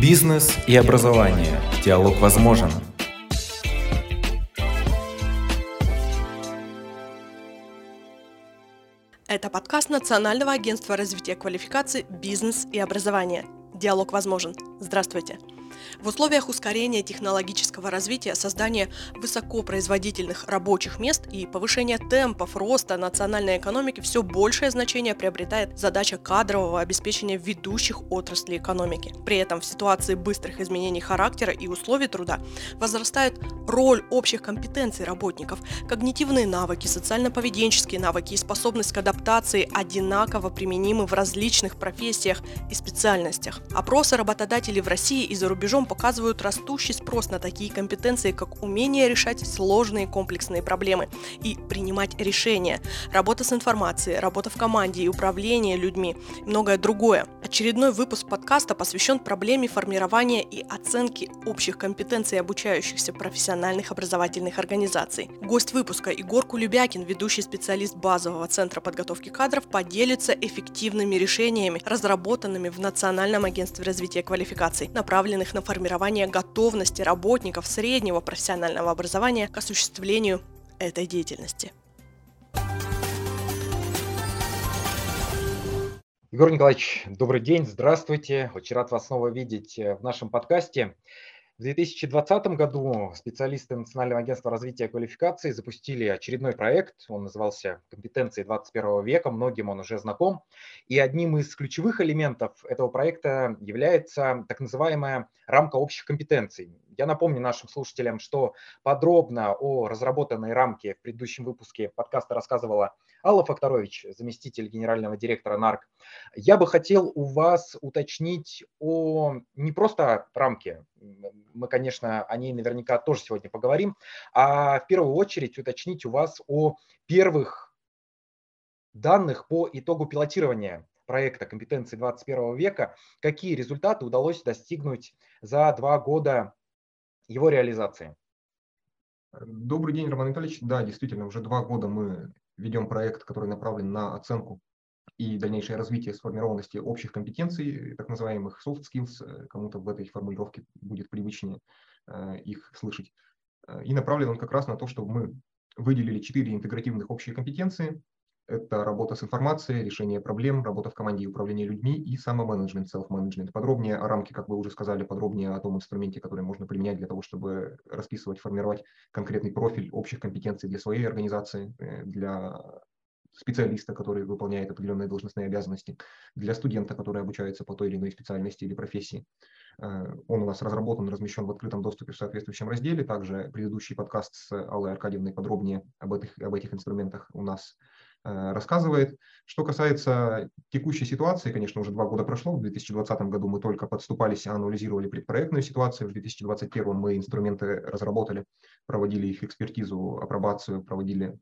Бизнес и образование. Диалог возможен. Это подкаст Национального агентства развития квалификаций «Бизнес и образование». Диалог возможен. Здравствуйте. В условиях ускорения технологического развития, создания высокопроизводительных рабочих мест и повышения темпов роста национальной экономики все большее значение приобретает задача кадрового обеспечения ведущих отраслей экономики. При этом в ситуации быстрых изменений характера и условий труда возрастает роль общих компетенций работников, когнитивные навыки, социально-поведенческие навыки и способность к адаптации одинаково применимы в различных профессиях и специальностях. Опросы работодателей в России и за рубежом показывают растущий спрос на такие компетенции, как умение решать сложные комплексные проблемы и принимать решения, работа с информацией, работа в команде и управление людьми и многое другое. Очередной выпуск подкаста посвящен проблеме формирования и оценки общих компетенций обучающихся профессиональных образовательных организаций. Гость выпуска Егор Кулебякин, ведущий специалист базового центра подготовки кадров, поделится эффективными решениями, разработанными в Национальном агентстве развития квалификаций, направленных на формирование готовности работников среднего профессионального образования к осуществлению этой деятельности. Егор Николаевич, добрый день, здравствуйте. Очень рад вас снова видеть э, в нашем подкасте. В 2020 году специалисты Национального агентства развития квалификации запустили очередной проект. Он назывался «Компетенции 21 века». Многим он уже знаком. И одним из ключевых элементов этого проекта является так называемая рамка общих компетенций. Я напомню нашим слушателям, что подробно о разработанной рамке в предыдущем выпуске подкаста рассказывала Алла Факторович, заместитель генерального директора НАРК. Я бы хотел у вас уточнить о не просто рамке, мы, конечно, о ней наверняка тоже сегодня поговорим, а в первую очередь уточнить у вас о первых данных по итогу пилотирования проекта компетенции 21 века, какие результаты удалось достигнуть за два года его реализации. Добрый день, Роман Витальевич. Да, действительно, уже два года мы ведем проект, который направлен на оценку и дальнейшее развитие сформированности общих компетенций, так называемых soft skills, кому-то в этой формулировке будет привычнее э, их слышать. Э, и направлен он как раз на то, чтобы мы выделили четыре интегративных общие компетенции, это работа с информацией, решение проблем, работа в команде и управление людьми и самоменеджмент, self-management. Подробнее о рамке, как вы уже сказали, подробнее о том инструменте, который можно применять для того, чтобы расписывать, формировать конкретный профиль общих компетенций для своей организации, э, для специалиста, который выполняет определенные должностные обязанности, для студента, который обучается по той или иной специальности или профессии. Э, он у нас разработан, размещен в открытом доступе в соответствующем разделе. Также предыдущий подкаст с Аллой Аркадьевной подробнее об этих, об этих инструментах у нас рассказывает. Что касается текущей ситуации, конечно, уже два года прошло, в 2020 году мы только подступались, анализировали предпроектную ситуацию, в 2021 мы инструменты разработали, проводили их экспертизу, апробацию, проводили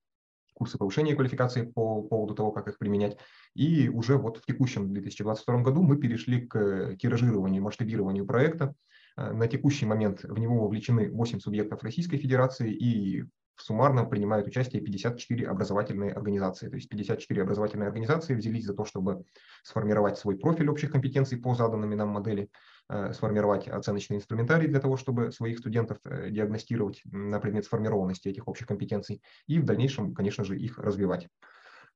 курсы повышения квалификации по поводу того, как их применять. И уже вот в текущем 2022 году мы перешли к тиражированию, масштабированию проекта. Э, на текущий момент в него вовлечены 8 субъектов Российской Федерации и суммарно принимают участие 54 образовательные организации. То есть 54 образовательные организации взялись за то, чтобы сформировать свой профиль общих компетенций по заданными нам модели, э, сформировать оценочный инструментарий для того, чтобы своих студентов э, диагностировать на предмет сформированности этих общих компетенций и в дальнейшем, конечно же, их развивать.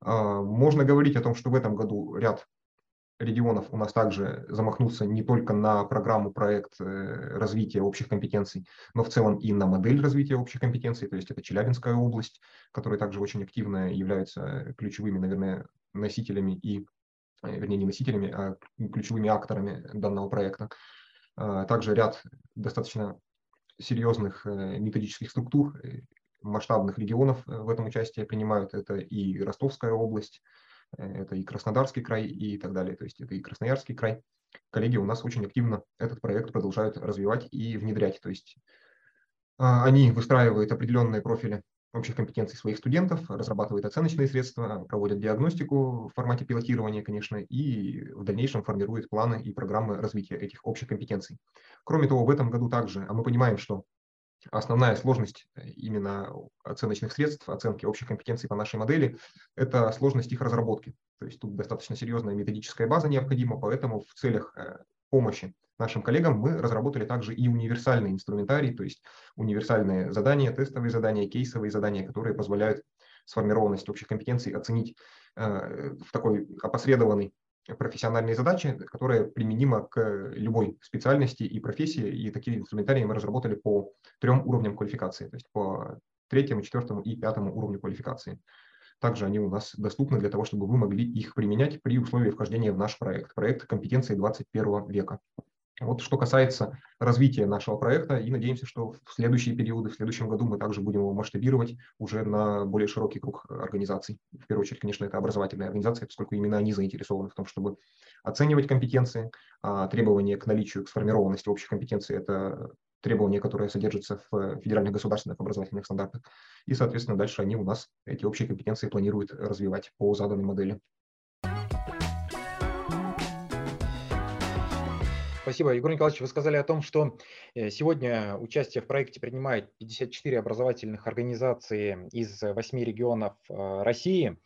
А, можно говорить о том, что в этом году ряд регионов у нас также замахнулся не только на программу, проект э, развития общих компетенций, но в целом и на модель развития общих компетенций, то есть это Челябинская область, которая также очень активно является ключевыми, наверное, носителями и, э, вернее, не носителями, а ключевыми акторами данного проекта. А, также ряд достаточно серьезных э, методических структур, масштабных регионов в этом участие принимают. Это и Ростовская область, это и Краснодарский край и так далее, то есть это и Красноярский край. Коллеги у нас очень активно этот проект продолжают развивать и внедрять, то есть а, они выстраивают определенные профили общих компетенций своих студентов, разрабатывают оценочные средства, проводят диагностику в формате пилотирования, конечно, и в дальнейшем формируют планы и программы развития этих общих компетенций. Кроме того, в этом году также, а мы понимаем, что Основная сложность э, именно оценочных средств, оценки общих компетенций по нашей модели – это сложность их разработки. То есть тут достаточно серьезная методическая база необходима, поэтому в целях э, помощи нашим коллегам, мы разработали также и универсальный инструментарий, то есть универсальные задания, тестовые задания, кейсовые задания, которые позволяют сформированность общих компетенций оценить э, в такой опосредованной профессиональной задачи, которая применима к любой специальности и профессии. И такие инструментарии мы разработали по трем уровням квалификации, то есть по третьему, четвертому и пятому уровню квалификации. Также они у нас доступны для того, чтобы вы могли их применять при условии вхождения в наш проект, проект компетенции 21 века. Вот что касается развития нашего проекта, и надеемся, что в следующие периоды, в следующем году мы также будем его масштабировать уже на более широкий круг организаций. В первую очередь, конечно, это образовательные организации, поскольку именно они заинтересованы в том, чтобы оценивать компетенции, а требования к наличию, к сформированности общих компетенций – это требования, которые содержатся в федеральных государственных образовательных стандартах. И, соответственно, дальше они у нас эти общие компетенции планируют развивать по заданной модели. Спасибо, Егор Николаевич. Вы сказали о том, что э, сегодня участие в проекте принимает 54 образовательных организации из 8 регионов э, России.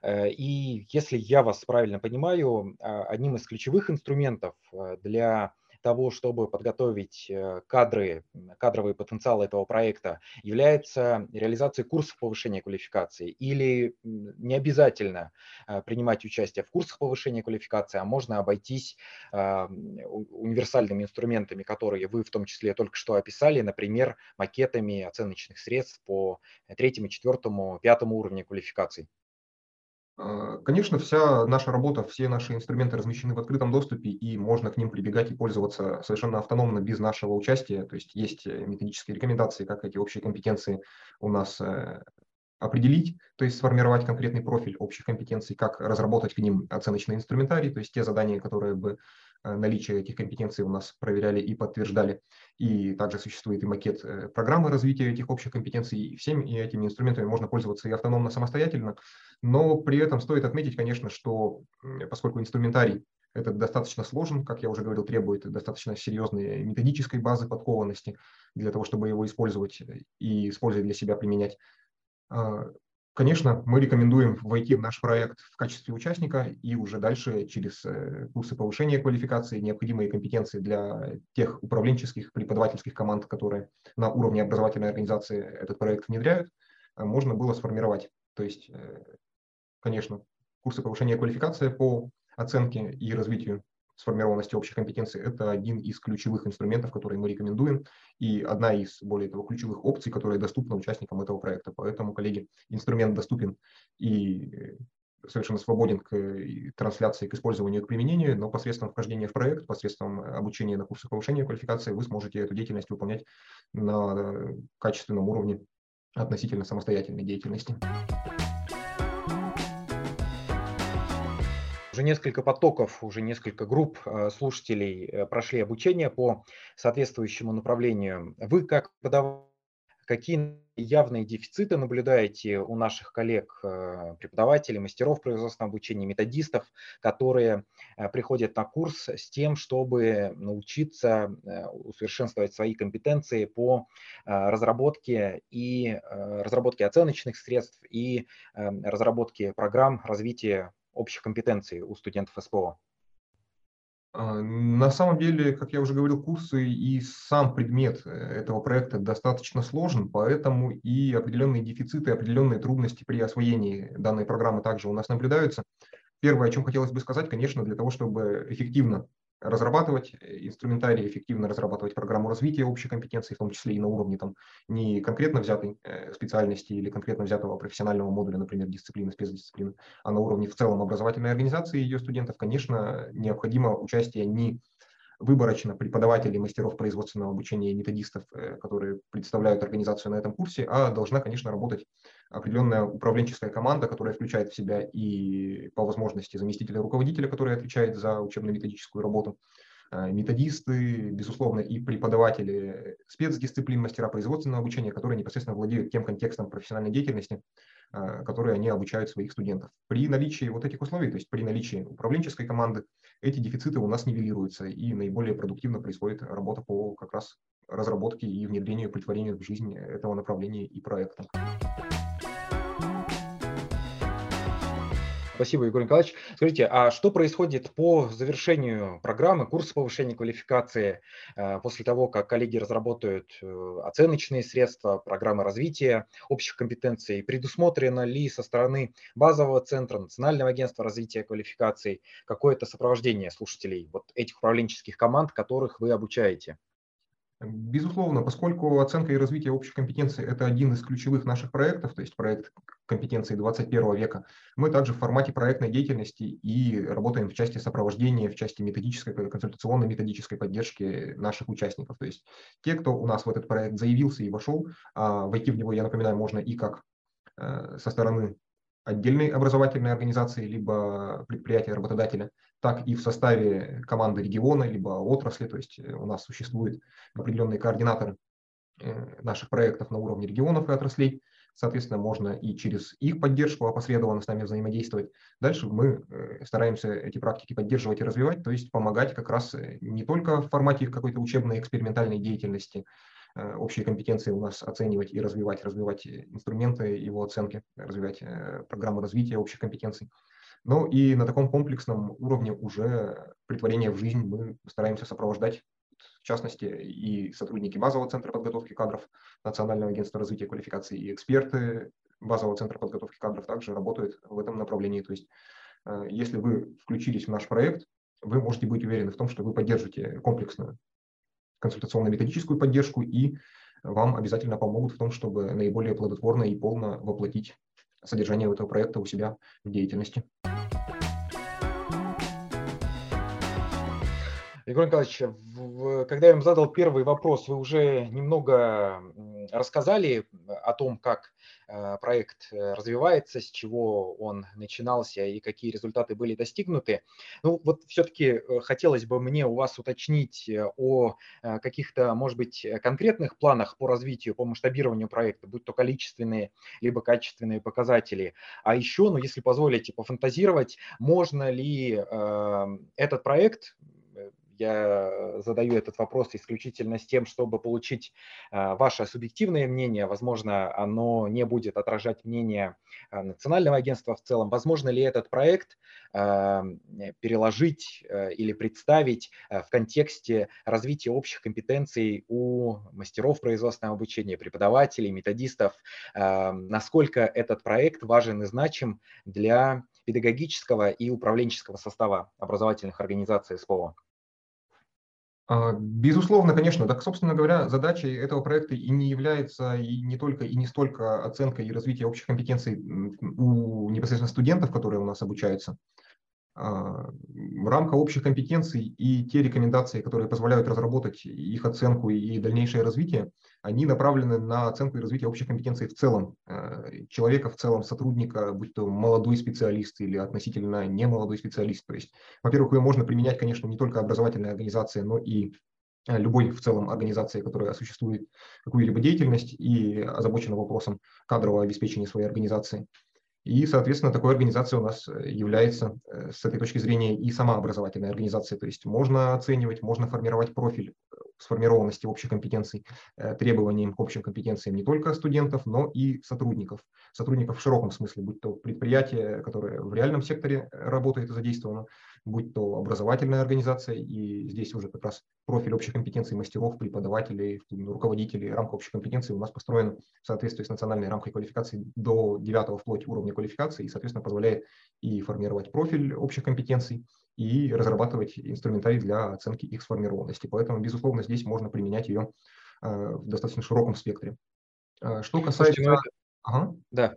Э, и если я вас правильно понимаю, а, одним из ключевых инструментов для того, чтобы подготовить э, кадры, кадровый потенциал этого проекта, является реализация курсов повышения квалификации или не обязательно э, принимать участие в курсах повышения квалификации, а можно обойтись а, универсальными инструментами, которые вы в том числе только что описали, например, макетами оценочных средств по третьему, четвертому, пятому уровню квалификации. А, конечно, вся наша работа, все наши инструменты размещены в открытом доступе, и можно к ним прибегать и пользоваться совершенно автономно, без нашего участия. То есть есть э, методические рекомендации, как эти общие компетенции у нас э, определить, то есть сформировать конкретный профиль общих компетенций, как разработать к ним оценочный инструментарий, то есть те задания, которые бы Э, наличие этих компетенций у нас проверяли и подтверждали. И также существует и макет э, программы развития этих общих компетенций. И всеми этими инструментами можно пользоваться и автономно, самостоятельно. Но при этом стоит отметить, конечно, что поскольку инструментарий этот достаточно сложен, как я уже говорил, требует достаточно серьезной методической базы подкованности для того, чтобы его использовать и использовать для себя применять. Конечно, мы рекомендуем войти в наш проект в качестве участника и уже дальше через э, курсы повышения квалификации, необходимые компетенции для тех управленческих, преподавательских команд, которые на уровне образовательной организации этот проект внедряют, э, можно было сформировать. То есть, э, конечно, курсы повышения квалификации по оценке и развитию сформированности общих компетенций – это один из ключевых инструментов, которые мы рекомендуем, и одна из, более того, ключевых опций, которая доступна участникам этого проекта. Поэтому, коллеги, инструмент доступен и совершенно свободен к трансляции, к использованию и к применению, но посредством вхождения в проект, посредством обучения на курсах повышения квалификации вы сможете эту деятельность выполнять на качественном уровне относительно самостоятельной деятельности. Уже несколько потоков, уже несколько групп э, слушателей э, прошли обучение по соответствующему направлению. Вы как преподаватель, какие явные дефициты наблюдаете у наших коллег, э, преподавателей, мастеров производственного обучения, методистов, которые приходят на курс с тем, чтобы научиться усовершенствовать свои компетенции по разработке и разработке оценочных средств и разработке программ развития общих компетенций у студентов СПО? А, на самом деле, как я уже говорил, курсы и сам предмет э, этого проекта достаточно сложен, поэтому и определенные дефициты, определенные трудности при освоении данной программы также у нас наблюдаются. Первое, о чем хотелось бы сказать, конечно, для того, чтобы эффективно разрабатывать э, инструментарий, эффективно разрабатывать программу развития общей компетенции, в том числе и на уровне там, не конкретно взятой э, специальности или конкретно взятого профессионального модуля, например, дисциплины, спецдисциплины, а на уровне в целом образовательной организации ее студентов, конечно, необходимо участие не выборочно преподавателей, мастеров производственного обучения и методистов, э, которые представляют организацию на этом курсе, а должна, конечно, работать определенная управленческая команда, которая включает в себя и по возможности заместителя руководителя, который отвечает за учебно-методическую работу, э, методисты, безусловно, и преподаватели спецдисциплин, мастера производственного обучения, которые непосредственно владеют тем контекстом профессиональной деятельности, которые они обучают своих студентов. При наличии вот этих условий, то есть при наличии управленческой команды, эти дефициты у нас нивелируются, и наиболее продуктивно происходит работа по как раз разработке и внедрению, притворению в жизнь этого направления и проекта. Спасибо, Егор Николаевич. Скажите, а что происходит по завершению программы, курса повышения квалификации, э, после того, как коллеги разработают э, оценочные средства, программы развития общих компетенций? Предусмотрено ли со стороны базового центра, Национального агентства развития квалификаций какое-то сопровождение слушателей вот этих управленческих команд, которых вы обучаете? Безусловно, поскольку оценка и развитие общих компетенций – это один из ключевых наших проектов, то есть проект компетенции 21 века, мы также в формате проектной деятельности и работаем в части сопровождения, в части методической, консультационной методической поддержки наших участников. То есть те, кто у нас в этот проект заявился и вошел, а войти в него, я напоминаю, можно и как э, со стороны отдельной образовательной организации, либо предприятия работодателя, так и в составе команды региона, либо отрасли, то есть э, у нас существуют определенные координаторы э, наших проектов на уровне регионов и отраслей, соответственно, можно и через их поддержку опосредованно с нами взаимодействовать. Дальше мы э, стараемся эти практики поддерживать и развивать, то есть помогать как раз не только в формате какой-то учебной экспериментальной деятельности, общие компетенции у нас оценивать и развивать, развивать инструменты его оценки, развивать э, программы развития общих компетенций. Но и на таком комплексном уровне уже притворение в жизнь мы стараемся сопровождать, в частности, и сотрудники базового центра подготовки кадров Национального агентства развития квалификации, и эксперты базового центра подготовки кадров также работают в этом направлении. То есть, э, если вы включились в наш проект, вы можете быть уверены в том, что вы поддержите комплексную консультационно-методическую поддержку и вам обязательно помогут в том, чтобы наиболее плодотворно и полно воплотить содержание этого проекта у себя в деятельности. Егор Николаевич, когда я вам задал первый вопрос, вы уже немного рассказали о том, как э, проект э, развивается, с чего он начинался и какие результаты были достигнуты. Ну вот все-таки э, хотелось бы мне у вас уточнить о каких-то, может быть, конкретных планах по развитию, по масштабированию проекта, будь то количественные либо качественные показатели. А еще, ну если позволите пофантазировать, можно ли этот проект я задаю этот вопрос исключительно с тем, чтобы получить а, ваше субъективное мнение. Возможно, оно не будет отражать мнение а, Национального агентства в целом. Возможно ли этот проект а, переложить или представить в контексте развития общих компетенций у мастеров производственного обучения, преподавателей, методистов? Насколько этот проект важен и значим для педагогического и управленческого состава образовательных организаций СПО? А, безусловно, конечно. Так, собственно говоря, задачей этого проекта и не является и не только и не столько оценка и развитие общих компетенций у непосредственно студентов, которые у нас обучаются, рамка общих компетенций и те рекомендации, которые позволяют разработать их оценку и дальнейшее развитие, они направлены на оценку и развитие общих компетенций в целом, э, человека в целом, сотрудника, будь то молодой специалист или относительно немолодой специалист. То есть, во-первых, ее можно применять, конечно, не только образовательные организации, но и э, любой в целом организации, которая осуществует какую-либо деятельность и озабочена вопросом кадрового обеспечения своей организации. И, соответственно, такой организацией у нас э, является э, с этой точки зрения и сама образовательная организация. То есть можно оценивать, можно формировать профиль э, сформированности общих компетенций, требованиям к общим компетенциям не только студентов, но и сотрудников. Сотрудников в широком смысле, будь то предприятие, которое в реальном секторе работает и задействовано, будь то образовательная организация, и здесь уже как раз профиль общих компетенций мастеров, преподавателей, руководителей, рамка общих компетенций у нас построена в соответствии с национальной рамкой квалификации до 9 вплоть уровня квалификации и, соответственно, позволяет и формировать профиль общих компетенций, и разрабатывать инструментарий для оценки их сформированности. Поэтому, безусловно, здесь можно применять ее э, в достаточно широком спектре. Э, что касается... Слушайте, ну это... ага. Да,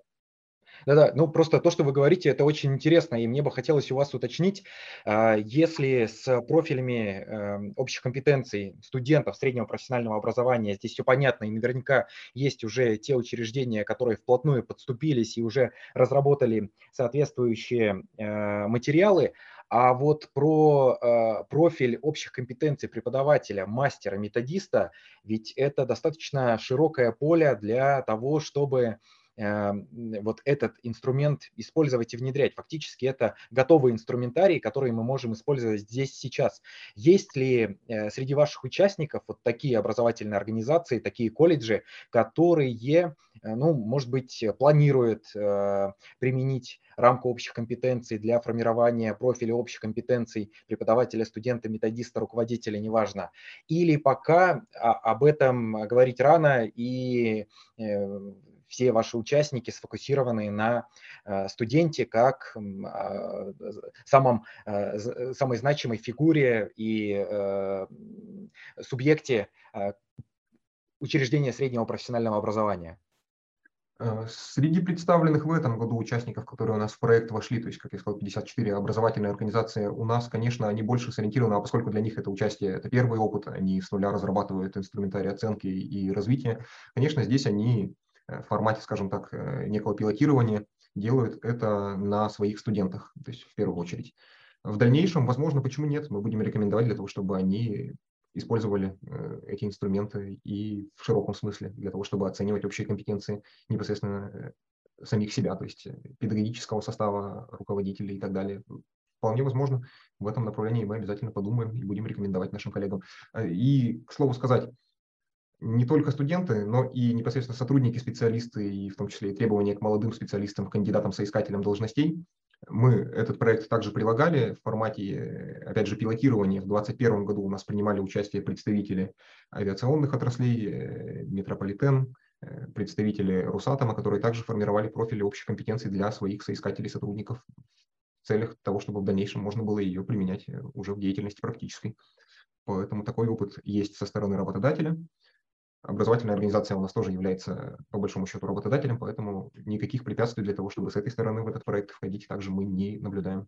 да-да, ну просто то, что вы говорите, это очень интересно, и мне бы хотелось у вас уточнить, а, если с профилями эм, общих компетенций студентов среднего профессионального образования здесь все понятно, и наверняка есть уже те учреждения, которые вплотную подступились и уже разработали соответствующие э, материалы, а вот про э, профиль общих компетенций преподавателя, мастера, методиста, ведь это достаточно широкое поле для того, чтобы вот этот инструмент использовать и внедрять. Фактически это готовый инструментарий, который мы можем использовать здесь сейчас. Есть ли среди ваших участников вот такие образовательные организации, такие колледжи, которые, ну, может быть, планируют применить рамку общих компетенций для формирования профиля общих компетенций преподавателя, студента, методиста, руководителя, неважно. Или пока об этом говорить рано и э, все ваши участники сфокусированы на э, студенте как а, самом, э, самой значимой фигуре и субъекте учреждения среднего профессионального образования. Э, среди представленных в этом году участников, которые у нас в проект вошли, то есть, как я сказал, 54 образовательные организации, у нас, конечно, они больше сориентированы, а поскольку для них это участие, это первый опыт, они с нуля разрабатывают инструментарий оценки и развития, конечно, здесь они э, в формате, скажем так, э, некого пилотирования делают это на своих студентах, то есть в первую очередь. В дальнейшем, возможно, почему нет, мы будем рекомендовать для того, чтобы они использовали э, эти инструменты и в широком смысле для того, чтобы оценивать общие компетенции непосредственно э, самих себя, то есть э, педагогического состава, руководителей и так далее. Вполне возможно, в этом направлении мы обязательно подумаем и будем рекомендовать нашим коллегам. И, к слову сказать, не только студенты, но и непосредственно сотрудники, специалисты, и в том числе и требования к молодым специалистам, кандидатам, соискателям должностей мы этот проект также прилагали в формате, опять же, пилотирования. В 2021 году у нас принимали участие представители авиационных отраслей, э, Метрополитен, э, представители Русатома, которые также формировали профили общих компетенций для своих соискателей сотрудников в целях того, чтобы в дальнейшем можно было ее применять э, уже в деятельности практической. Поэтому такой опыт есть со стороны работодателя образовательная организация у нас тоже является, по большому счету, работодателем, поэтому никаких препятствий для того, чтобы с этой стороны в этот проект входить, также мы не наблюдаем.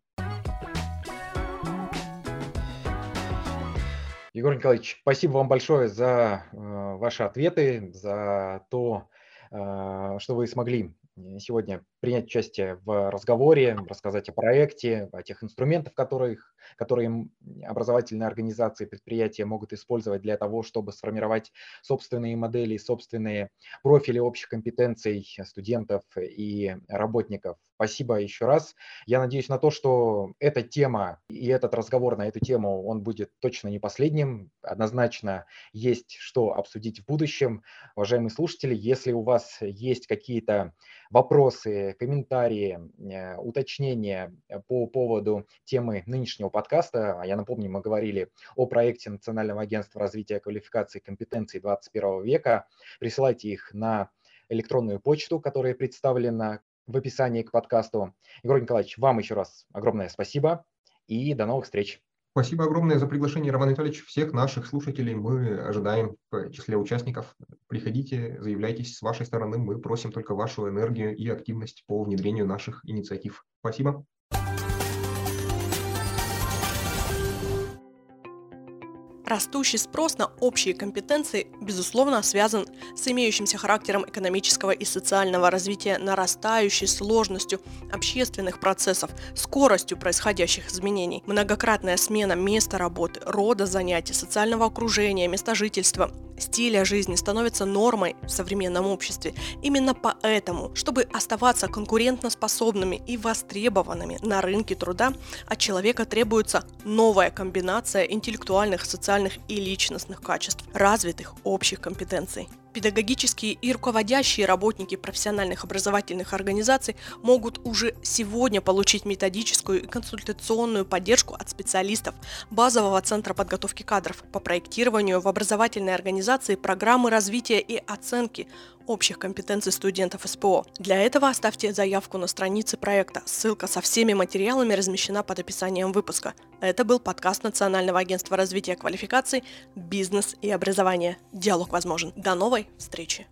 Егор Николаевич, спасибо вам большое за э, ваши ответы, за то, э, что вы смогли сегодня принять участие в разговоре, рассказать о проекте, о тех инструментах, которых, которые образовательные организации, предприятия могут использовать для того, чтобы сформировать собственные модели, собственные профили общих компетенций студентов и работников. Спасибо еще раз. Я надеюсь на то, что эта тема и этот разговор на эту тему, он будет точно не последним. Однозначно есть что обсудить в будущем. Уважаемые слушатели, если у вас есть какие-то вопросы, комментарии, э, уточнения по поводу темы нынешнего подкаста, а я напомню, мы говорили о проекте Национального агентства развития квалификации и компетенций 21 века, присылайте их на электронную почту, которая представлена в описании к подкасту. Егор Николаевич, вам еще раз огромное спасибо и до новых встреч. Спасибо огромное за приглашение, Роман Анатольевич. Всех наших слушателей мы ожидаем в числе участников. Приходите, заявляйтесь с вашей стороны. Мы просим только вашу энергию и активность по внедрению наших инициатив. Спасибо. Растущий спрос на общие компетенции, безусловно, связан с имеющимся характером экономического и социального развития, нарастающей сложностью общественных процессов, скоростью происходящих изменений. Многократная смена места работы, рода занятий, социального окружения, места жительства стиля жизни становится нормой в современном обществе. Именно поэтому, чтобы оставаться конкурентоспособными и востребованными на рынке труда, от человека требуется новая комбинация интеллектуальных, социальных и личностных качеств, развитых общих компетенций. Педагогические и руководящие работники профессиональных образовательных организаций могут уже сегодня получить методическую и консультационную поддержку от специалистов базового центра подготовки кадров по проектированию в образовательной организации программы развития и оценки общих компетенций студентов СПО. Для этого оставьте заявку на странице проекта. Ссылка со всеми материалами размещена под описанием выпуска. Это был подкаст Национального агентства развития квалификаций «Бизнес и образование». Диалог возможен. До новой встречи!